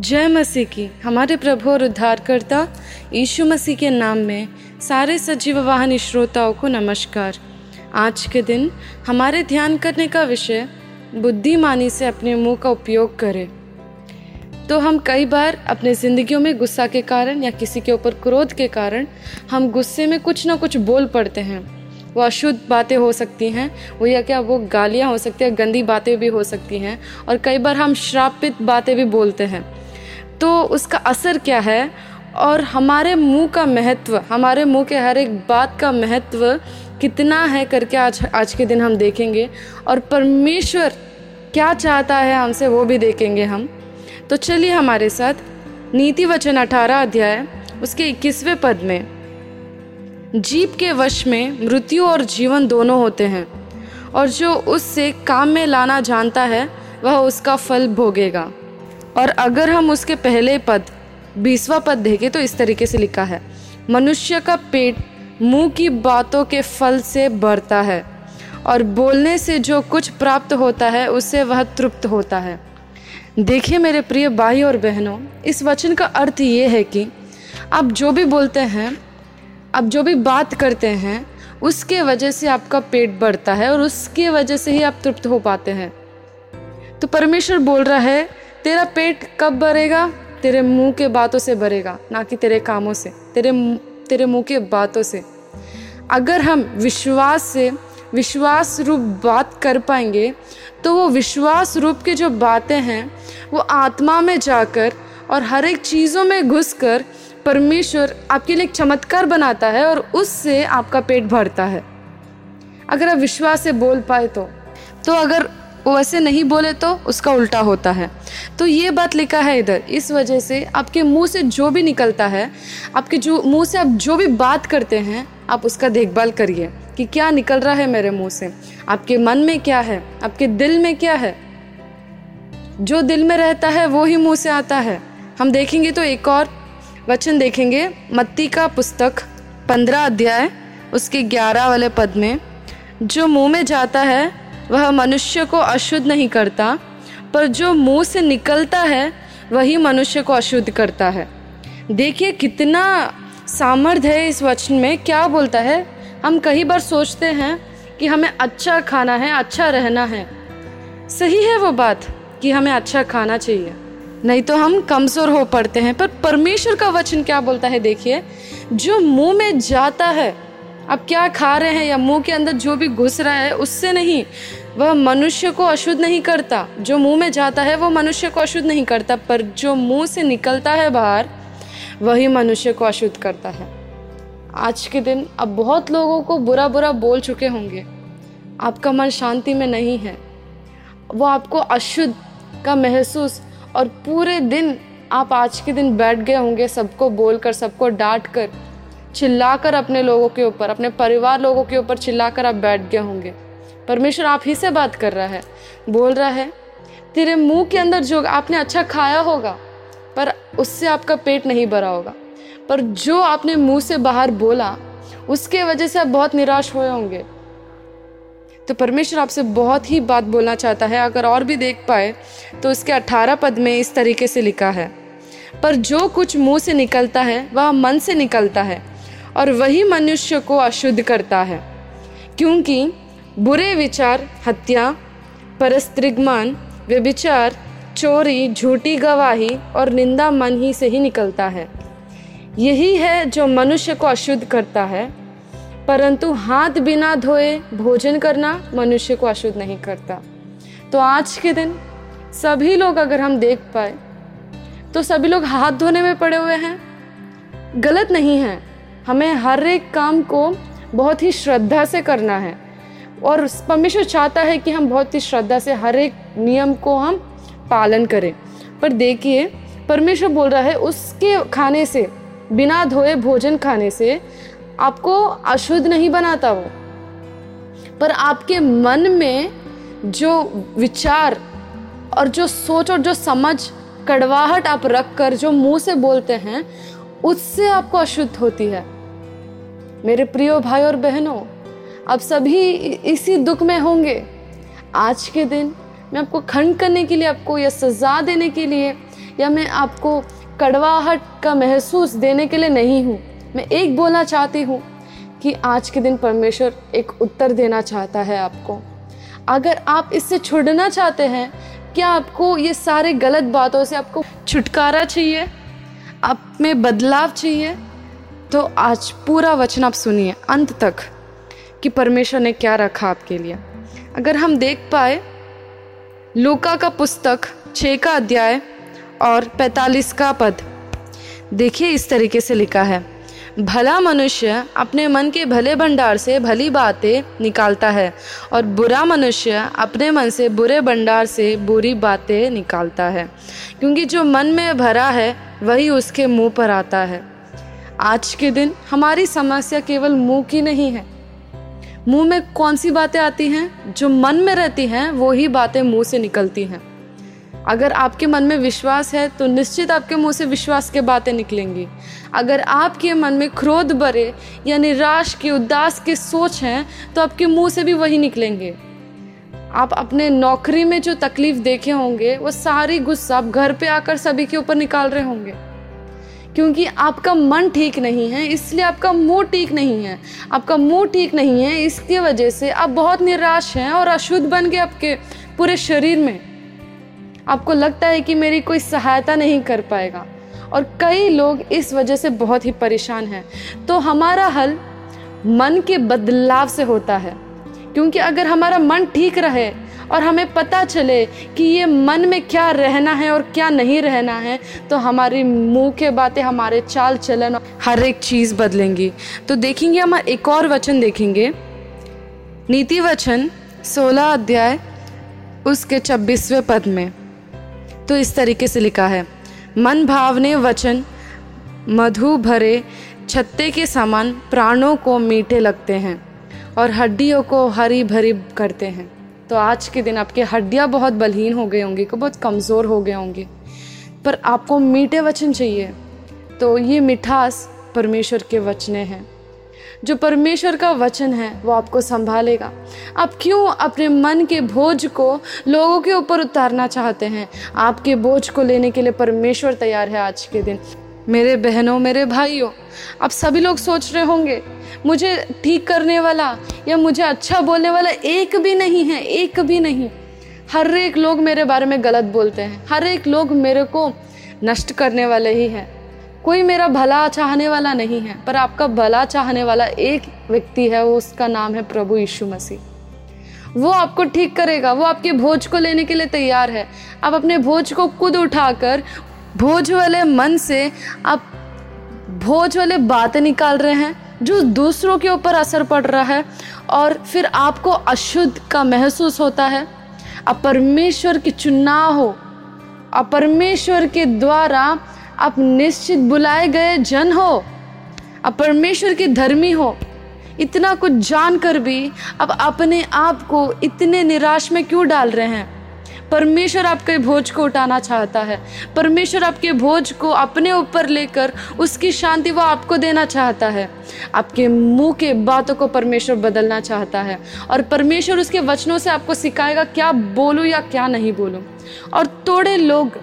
जय मसीह की। हमारे प्रभु और उद्धारकर्ता यीशु मसीह के नाम में सारे सजीव वाहन श्रोताओं को नमस्कार। आज के दिन हमारे ध्यान करने का विषय बुद्धिमानी से अपने मुँह का उपयोग करें। तो हम कई बार अपने ज़िंदगियों में गुस्सा के कारण या किसी के ऊपर क्रोध के कारण हम गुस्से में कुछ ना कुछ बोल पड़ते हैं। वो अशुद्ध बातें हो सकती हैं, वो या क्या वो गालियाँ हो सकती हैं, गंदी बातें भी हो सकती हैं और कई बार हम श्रापित बातें भी बोलते हैं। तो उसका असर क्या है? और हमारे मुँह का महत्व, हमारे मुँह के हर एक बात का महत्व कितना है करके आज आज के दिन हम देखेंगे। और परमेश्वर क्या चाहता है हमसे, वो भी देखेंगे हम। तो चलिए हमारे साथ नीति वचन अठारह अध्याय, उसके इक्कीसवें पद में। जीप के वश में मृत्यु और जीवन दोनों होते हैं, और जो उससे काम में लाना जानता है, वह उसका फल भोगेगा। और अगर हम उसके पहले पद, बीसवा पद देखें तो इस तरीके से लिखा है, मनुष्य का पेट मुँह की बातों के फल से बढ़ता है और बोलने से जो कुछ प्राप्त होता है, उससे वह तृप्त होता है। देखिए मेरे प्रिय भाई और बहनों, इस वचन का अर्थ ये है कि आप जो भी बोलते हैं, आप जो भी बात करते हैं, उसके वजह से आपका पेट बढ़ता है और उसके वजह से ही आप तृप्त हो पाते हैं। तो परमेश्वर बोल रहा है तेरा पेट कब भरेगा? तेरे मुँह के बातों से भरेगा, ना कि तेरे कामों से, तेरे तेरे मुँह के बातों से। अगर हम विश्वास से, विश्वास रूप बात कर पाएँगे तो वो विश्वास रूप की जो बातें हैं, वो आत्मा में जाकर और हर एक चीज़ों में घुस कर परमेश्वर आपके लिए एक चमत्कार बनाता है और उससे आपका पेट भरता है। अगर आप विश्वास से बोल पाए तो। तो अगर वो वैसे नहीं बोले तो उसका उल्टा होता है। तो ये बात लिखा है इधर, इस वजह से आपके मुँह से जो भी निकलता है, आपके जो मुँह से आप जो भी बात करते हैं, आप उसका देखभाल करिए कि क्या निकल रहा है मेरे मुँह से। आपके मन में क्या है? आपके दिल में क्या है? जो दिल में रहता है, वो ही मुँह से आता है। हम देखेंगे तो एक और वचन देखेंगे, मत्ती का पुस्तक, पंद्रह अध्याय, उसके ग्यारह वाले पद में, जो मुँह में जाता है वह मनुष्य को अशुद्ध नहीं करता, पर जो मुँह से निकलता है, वही मनुष्य को अशुद्ध करता है। देखिए कितना सामर्थ्य है इस वचन में। क्या बोलता है? हम कई बार सोचते हैं कि हमें अच्छा खाना है अच्छा रहना है। सही है वो बात कि हमें अच्छा खाना चाहिए। नहीं तो हम कमज़ोर हो पड़ते हैं। पर परमेश्वर का वचन क्या बोलता है? देखिए, जो मुँह में जाता है आप क्या खा रहे हैं या मुँह के अंदर जो भी घुस रहा है, उससे नहीं। वह मनुष्य को अशुद्ध नहीं करता। जो मुँह में जाता है, वो मनुष्य को अशुद्ध नहीं करता। पर जो मुँह से निकलता है बाहर, वही मनुष्य को अशुद्ध करता है। आज के दिन अब बहुत लोगों को बुरा बुरा बोल चुके होंगे। आपका मन शांति में नहीं है। वो आपको अशुद्ध का महसूस और पूरे दिन आप आज के दिन बैठ गए होंगे, सबको बोलकर, सबको डांट कर चिल्लाकर अपने लोगों के ऊपर, अपने परिवार लोगों के ऊपर चिल्लाकर आप बैठ गए होंगे। परमेश्वर आप ही से बात कर रहा है, बोल रहा है, तेरे मुँह के अंदर जो आपने अच्छा खाया होगा, पर उससे आपका पेट नहीं भरा होगा। पर जो आपने मुँह से बाहर बोला, उसके वजह से आप बहुत निराश हुए होंगे। तो परमेश्वर आपसे बहुत ही बात बोलना चाहता है। अगर और भी देख पाए तो उसके अठारह पद में इस तरीके से लिखा है, पर जो कुछ मुँह से निकलता है, वह मन से निकलता है। और वही मनुष्य को अशुद्ध करता है, क्योंकि बुरे विचार, हत्या, परस्त्रिगमान, व्यभिचार, चोरी, झूठी गवाही और निंदा मन ही से ही निकलता है। यही है जो मनुष्य को अशुद्ध करता है, परंतु हाथ बिना धोए भोजन करना मनुष्य को अशुद्ध नहीं करता। तो आज के दिन सभी लोग अगर हम देख पाए तो सभी लोग हाथ धोने में पड़े हुए हैं, गलत नहीं है। हमें हर एक काम को बहुत ही श्रद्धा से करना है। और परमेश्वर चाहता है कि हम बहुत ही श्रद्धा से हर एक नियम को हम पालन करें। पर देखिए, परमेश्वर बोल रहा है, उसके खाने से, बिना धोए भोजन खाने से आपको अशुद्ध नहीं बनाता वो। पर आपके मन में जो विचार और जो सोच और जो समझ, कड़वाहट आप रख कर जो मुँह से बोलते हैं, उससे आपको अशुद्ध होती है। मेरे प्रियो भाई और बहनों, आप सभी इसी दुख में होंगे। आज के दिन मैं आपको खंड करने के लिए आपको यह सज़ा देने के लिए या मैं आपको कड़वाहट का महसूस देने के लिए नहीं हूँ। मैं एक बोलना चाहती हूँ कि आज के दिन परमेश्वर एक उत्तर देना चाहता है आपको। अगर आप इससे छुड़ना चाहते हैं, क्या आपको ये सारे गलत बातों से आपको छुटकारा चाहिए? आप में बदलाव चाहिए? तो आज पूरा वचन आप सुनिए, अंत तक, कि परमेश्वर ने क्या रखा आपके लिए। अगर हम देख पाए, लूका का पुस्तक छः का अध्याय और पैतालीस का पद, देखिए इस तरीके से लिखा है, भला मनुष्य अपने मन के भले भंडार से भली बातें निकालता है और बुरा मनुष्य अपने मन से बुरे भंडार से बुरी बातें निकालता है, क्योंकि जो मन में भरा है, वही उसके मुँह पर आता है। आज के दिन हमारी समस्या केवल मुँह की नहीं है। मुँह में कौन सी बातें आती हैं, जो मन में रहती हैं, वो ही बातें मुँह से निकलती हैं। अगर आपके मन में विश्वास है तो निश्चित आपके मुँह से विश्वास के बातें निकलेंगी। अगर आपके मन में क्रोध भरे या निराश की, उदास की सोच हैं तो आपके मुँह से भी वही निकलेंगे। आप अपने नौकरी में जो तकलीफ़ देखे होंगे, वो सारी गुस्सा आप घर पे आकर सभी के ऊपर निकाल रहे होंगे। क्योंकि आपका मन ठीक नहीं है, इसलिए आपका मुँह ठीक नहीं है। आपका मुँह ठीक नहीं है, इसकी वजह से आप बहुत निराश हैं और अशुद्ध बन गए आपके पूरे शरीर में। आपको लगता है कि मेरी कोई सहायता नहीं कर पाएगा और कई लोग इस वजह से बहुत ही परेशान हैं। तो हमारा हल मन के बदलाव से होता है, क्योंकि अगर हमारा मन ठीक रहे और हमें पता चले कि ये मन में क्या रहना है और क्या नहीं रहना है तो हमारी मुँह के बातें, हमारे चाल चलन हर एक चीज़ बदलेंगी। तो देखेंगे, हम एक और वचन देखेंगे। नीति वचन, सोलह अध्याय, उसके छब्बीसवें पद में। तो इस तरीके से लिखा है, मन भावने वचन, मधु भरे, छत्ते के समान प्राणों को मीठे लगते हैं और हड्डियों को हरी भरी करते हैं। तो आज के दिन आपके हड्डियाँ बहुत बलहीन हो गई होंगी, को बहुत कमज़ोर हो गए होंगे। पर आपको मीठे वचन चाहिए। तो ये मिठास परमेश्वर के वचने हैं। जो परमेश्वर का वचन है, वो आपको संभालेगा। आप क्यों अपने मन के बोझ को लोगों के ऊपर उतारना चाहते हैं? आपके बोझ को लेने के लिए परमेश्वर तैयार है आज के दिन। मेरे बहनों, मेरे भाइयों आप सभी लोग सोच रहे होंगे, मुझे ठीक करने वाला या मुझे अच्छा बोलने वाला एक भी नहीं है, एक भी नहीं। हर एक लोग मेरे बारे में गलत बोलते हैं, हर एक लोग मेरे को नष्ट करने वाले ही हैं। कोई मेरा भला चाहने वाला नहीं है, पर आपका भला चाहने वाला एक व्यक्ति है, वो उसका नाम है प्रभु यीशु मसीह। वो आपको ठीक करेगा, वो आपके भोज को लेने के लिए तैयार है। आप अपने भोज को खुद उठाकर भोज वाले मन से आप भोज वाले बातें निकाल रहे हैं जो दूसरों के ऊपर असर पड़ रहा है और फिर आपको अशुद्ध का महसूस होता है। अब परमेश्वर की चुनाव हो, अब परमेश्वर के द्वारा आप निश्चित बुलाए गए जन हो आप परमेश्वर के धर्मी हो, इतना कुछ जानकर भी अब अपने आप को इतने निराश में क्यों डाल रहे हैं? परमेश्वर आपके भोज को उठाना चाहता है। परमेश्वर आपके भोज को अपने ऊपर लेकर उसकी शांति वो आपको देना चाहता है। आपके मुँह के बातों को परमेश्वर बदलना चाहता है और परमेश्वर उसके वचनों से आपको सिखाएगा क्या बोलूँ या क्या नहीं बोलूँ। और थोड़े लोग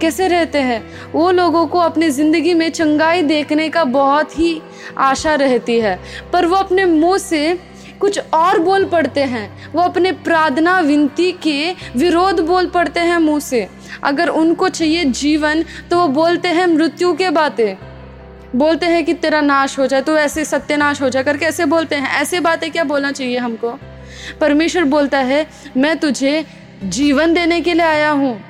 कैसे रहते हैं? वो लोगों को अपनी ज़िंदगी में चंगाई देखने का बहुत ही आशा रहती है। पर वो अपने मुँह से कुछ और बोल पड़ते हैं। वो अपने प्रार्थना विनती के विरोध बोल पड़ते हैं मुँह से। अगर उनको चाहिए जीवन तो वो बोलते हैं मृत्यु के बातें। बोलते हैं कि तेरा नाश हो जाए तो ऐसे सत्यनाश हो जाए। करके ऐसे बोलते हैं। ऐसे बातें क्या बोलना चाहिए हमको? परमेश्वर बोलता है, मैं तुझे जीवन देने के लिए आया हूँ।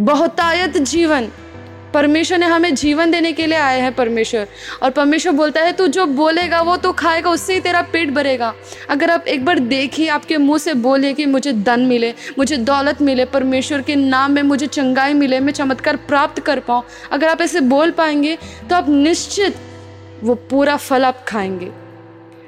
बहुतायत जीवन। परमेश्वर ने हमें जीवन देने के लिए आए हैं, परमेश्वर। और परमेश्वर बोलता है, तू जो बोलेगा, वो तो खाएगा, उससे ही तेरा पेट भरेगा। अगर आप एक बार देखिए, आपके मुँह से बोलिए कि मुझे धन मिले, मुझे दौलत मिले, परमेश्वर के नाम में मुझे चंगाई मिले, मैं चमत्कार प्राप्त कर पाऊँ, अगर आप ऐसे बोल पाएँगे तो आप निश्चित वो पूरा फल आप खाएँगे।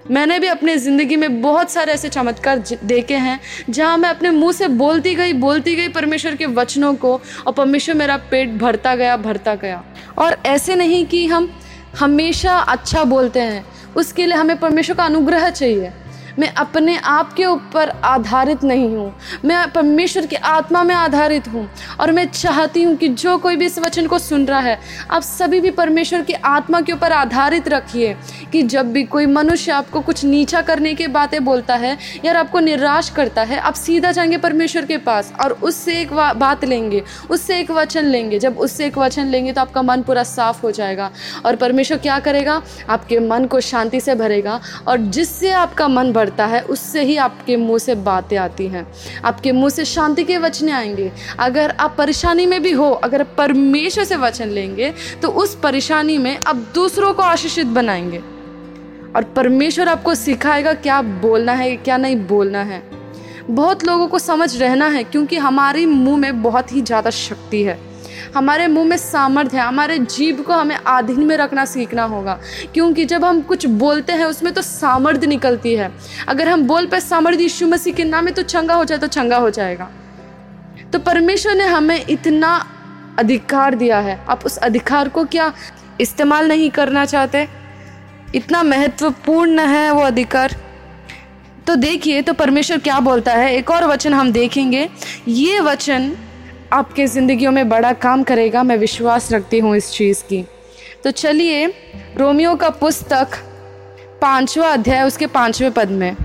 मैंने भी अपने ज़िंदगी में बहुत सारे ऐसे चमत्कार देखे हैं, जहाँ मैं अपने मुँह से बोलती गई बोलती गई परमेश्वर के वचनों को और परमेश्वर मेरा पेट भरता गया भरता गया। और ऐसे नहीं कि हम हमेशा अच्छा बोलते हैं, उसके लिए हमें परमेश्वर का अनुग्रह चाहिए। मैं अपने आप के ऊपर आधारित नहीं हूँ। मैं परमेश्वर की आत्मा में आधारित हूँ और मैं चाहती हूँ कि जो कोई भी इस वचन को सुन रहा है, आप सभी भी परमेश्वर की आत्मा के ऊपर आधारित रखिए कि जब भी कोई मनुष्य आपको कुछ नीचा करने की बातें बोलता है या आपको निराश करता है, आप सीधा जाएँगे परमेश्वर के पास और उससे एक बात लेंगे, उससे एक वचन लेंगे। जब उससे एक वचन लेंगे तो आपका मन पूरा साफ़ हो जाएगा और परमेश्वर क्या करेगा? आपके मन को शांति से भरेगा और जिससे आपका मन बढ़ता है, उससे ही आपके मुँह से बातें आती हैं। आपके मुँह से शांति के वचन आएँगे। अगर आप परेशानी में भी हो, अगर परमेश्वर से वचन लेंगे तो उस परेशानी में आप दूसरों को आशीषित बनाएँगे। और परमेश्वर आपको सिखाएगा क्या बोलना है, क्या नहीं बोलना है। बहुत लोगों को समझ रहना है, क्योंकि हमारे मुँह में बहुत ही ज़्यादा शक्ति है। हमारे मुँह में सामर्थ्य है, हमारे जीव को हमें आधीन में रखना सीखना होगा। क्योंकि जब हम कुछ बोलते हैं, उसमें तो सामर्थ्य निकलती है। अगर हम बोल पे सामर्थ्य यीशु मसीह के नाम में तो चंगा हो जाए तो चंगा हो जाएगा। तो परमेश्वर ने हमें इतना अधिकार दिया है। आप उस अधिकार को क्या इस्तेमाल नहीं करना चाहते? इतना महत्वपूर्ण है वो अधिकार। तो देखिए तो परमेश्वर क्या बोलता है? एक और वचन हम देखेंगे। ये वचन आपके ज़िंदगियों में बड़ा काम करेगा, मैं विश्वास रखती हूँ इस चीज़ की। तो चलिए, रोमियो का पुस्तक पांचवा अध्याय, उसके पाँचवें पद में।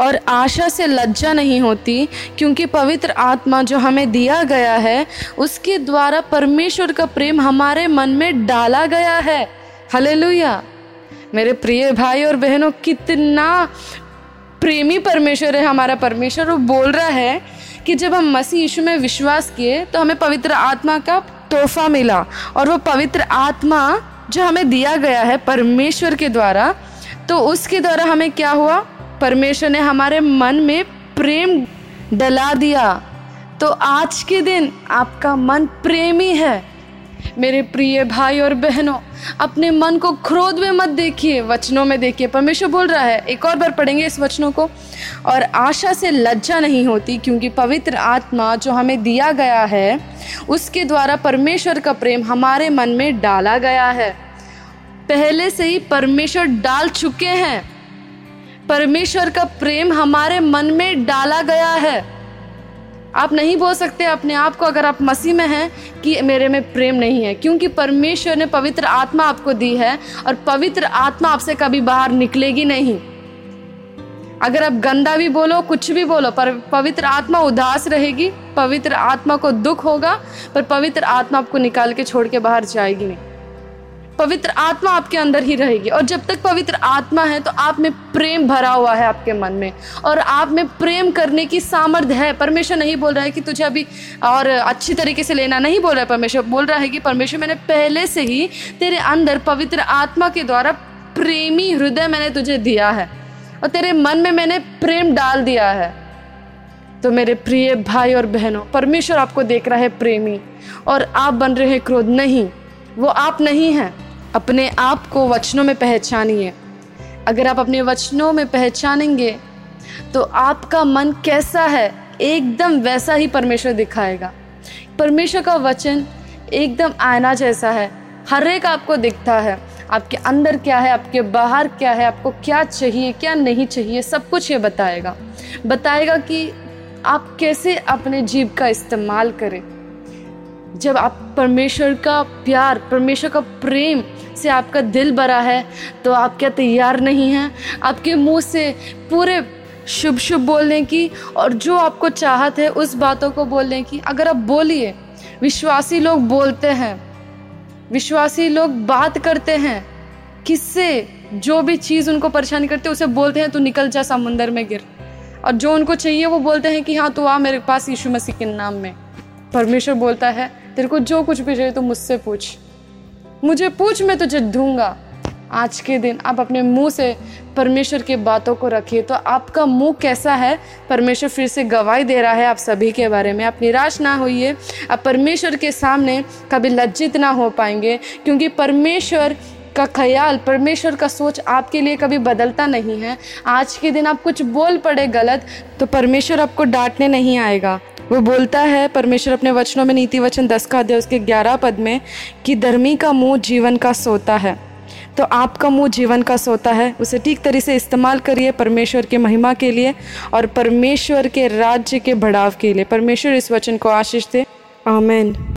और आशा से लज्जा नहीं होती, क्योंकि पवित्र आत्मा जो हमें दिया गया है, उसके द्वारा परमेश्वर का प्रेम हमारे मन में डाला गया है। हले मेरे प्रिय भाई और बहनों, कितना प्रेमी परमेश्वर है हमारा परमेश्वर। वो बोल रहा है कि जब हम मसीह यीशु में विश्वास किए तो हमें पवित्र आत्मा का तोहफा मिला। और वो पवित्र आत्मा जो हमें दिया गया है परमेश्वर के द्वारा तो उसके द्वारा हमें क्या हुआ? परमेश्वर ने हमारे मन में प्रेम डला दिया। तो आज के दिन आपका मन प्रेमी है। मेरे प्रिय भाई और बहनों, अपने मन को क्रोध में मत देखिए, वचनों में देखिए। परमेश्वर बोल रहा है, एक और बार पढ़ेंगे इस वचनों को, और आशा से लज्जा नहीं होती, क्योंकि पवित्र आत्मा जो हमें दिया गया है, उसके द्वारा परमेश्वर का प्रेम हमारे मन में डाला गया है। पहले से ही परमेश्वर डाल चुके हैं। परमेश्वर का प्रेम हमारे मन में डाला गया है। आप नहीं बोल सकते, अपने आप को अगर आप मसीह में हैं कि मेरे में प्रेम नहीं है, क्योंकि परमेश्वर ने पवित्र आत्मा आपको दी है और पवित्र आत्मा आपसे कभी बाहर निकलेगी नहीं। अगर आप गंदा भी बोलो, कुछ भी बोलो, पर पवित्र आत्मा उदास रहेगी, पवित्र आत्मा को दुख होगा, पर पवित्र आत्मा आपको निकाल के छोड़ के बाहर जाएगी नहीं। पवित्र आत्मा आपके अंदर ही रहेगी। और जब तक पवित्र आत्मा है तो आप में प्रेम भरा हुआ है आपके मन में। और आप में प्रेम करने की सामर्थ्य है। परमेश्वर नहीं बोल रहा है कि तुझे अभी और अच्छी तरीके से लेना नहीं बोल रहा है परमेश्वर। बोल रहा है कि परमेश्वर, मैंने पहले से ही तेरे अंदर पवित्र आत्मा के द्वारा प्रेमी हृदय मैंने तुझे दिया है। और तेरे मन में मैंने प्रेम डाल दिया है। तो मेरे प्रिय भाई और बहनों, परमेश्वर आपको देख रहा है प्रेमी। और आप बन रहे क्रोध नहीं। वो आप नहीं हैं। अपने आप को वचनों में पहचानिए। अगर आप अपने वचनों में पहचानेंगे तो आपका मन कैसा है, एकदम वैसा ही परमेश्वर दिखाएगा। परमेश्वर का वचन एकदम आयना जैसा है। हर एक आपको दिखता है, आपके अंदर क्या है, आपके बाहर क्या है, आपको क्या चाहिए, क्या नहीं चाहिए, सब कुछ ये बताएगा। बताएगा कि आप कैसे अपने जीव का इस्तेमाल करें। जब आप परमेश्वर का प्यार, परमेश्वर का प्रेम से आपका दिल भरा है तो आप क्या तैयार नहीं हैं? आपके मुँह से पूरे शुभ शुभ बोलने की और जो आपको चाहत है, उस बातों को बोलने की। अगर आप बोलिए, विश्वासी लोग बोलते हैं, विश्वासी लोग बात करते हैं, किससे जो भी चीज़ उनको परेशानी करते उसे बोलते हैं तो निकल जा, समुंदर में गिर। और जो उनको चाहिए, वो बोलते हैं कि हाँ तो आ मेरे पास, यीशु मसीह के नाम में। परमेश्वर बोलता है, तेरे को जो कुछ भी चाहिए तो मुझसे पूछ। मुझे पूछ, मैं तुझे दूँगा। आज के दिन आप अपने मुँह से परमेश्वर की बातों को रखिए। तो आपका मुँह कैसा है? परमेश्वर फिर से गवाही दे रहा है आप सभी के बारे में। आप निराश ना होइए। आप परमेश्वर के सामने कभी लज्जित ना हो पाएँगे, क्योंकि परमेश्वर का ख्याल, परमेश्वर का सोच आपके लिए कभी बदलता नहीं है। आज के दिन आप कुछ बोल पड़े गलत तो परमेश्वर आपको डांटने नहीं आएगा। वो बोलता है, परमेश्वर अपने वचनों में नीति वचन दस का अध्याय, उसके ग्यारह पद में कि धर्मी का मुँह जीवन का सोता है। तो आपका मुँह जीवन का सोता है, उसे ठीक तरीके से इस्तेमाल करिए परमेश्वर की महिमा के लिए और परमेश्वर के राज्य के बढ़ाव के लिए। परमेश्वर इस वचन को आशीष दे। आमेन।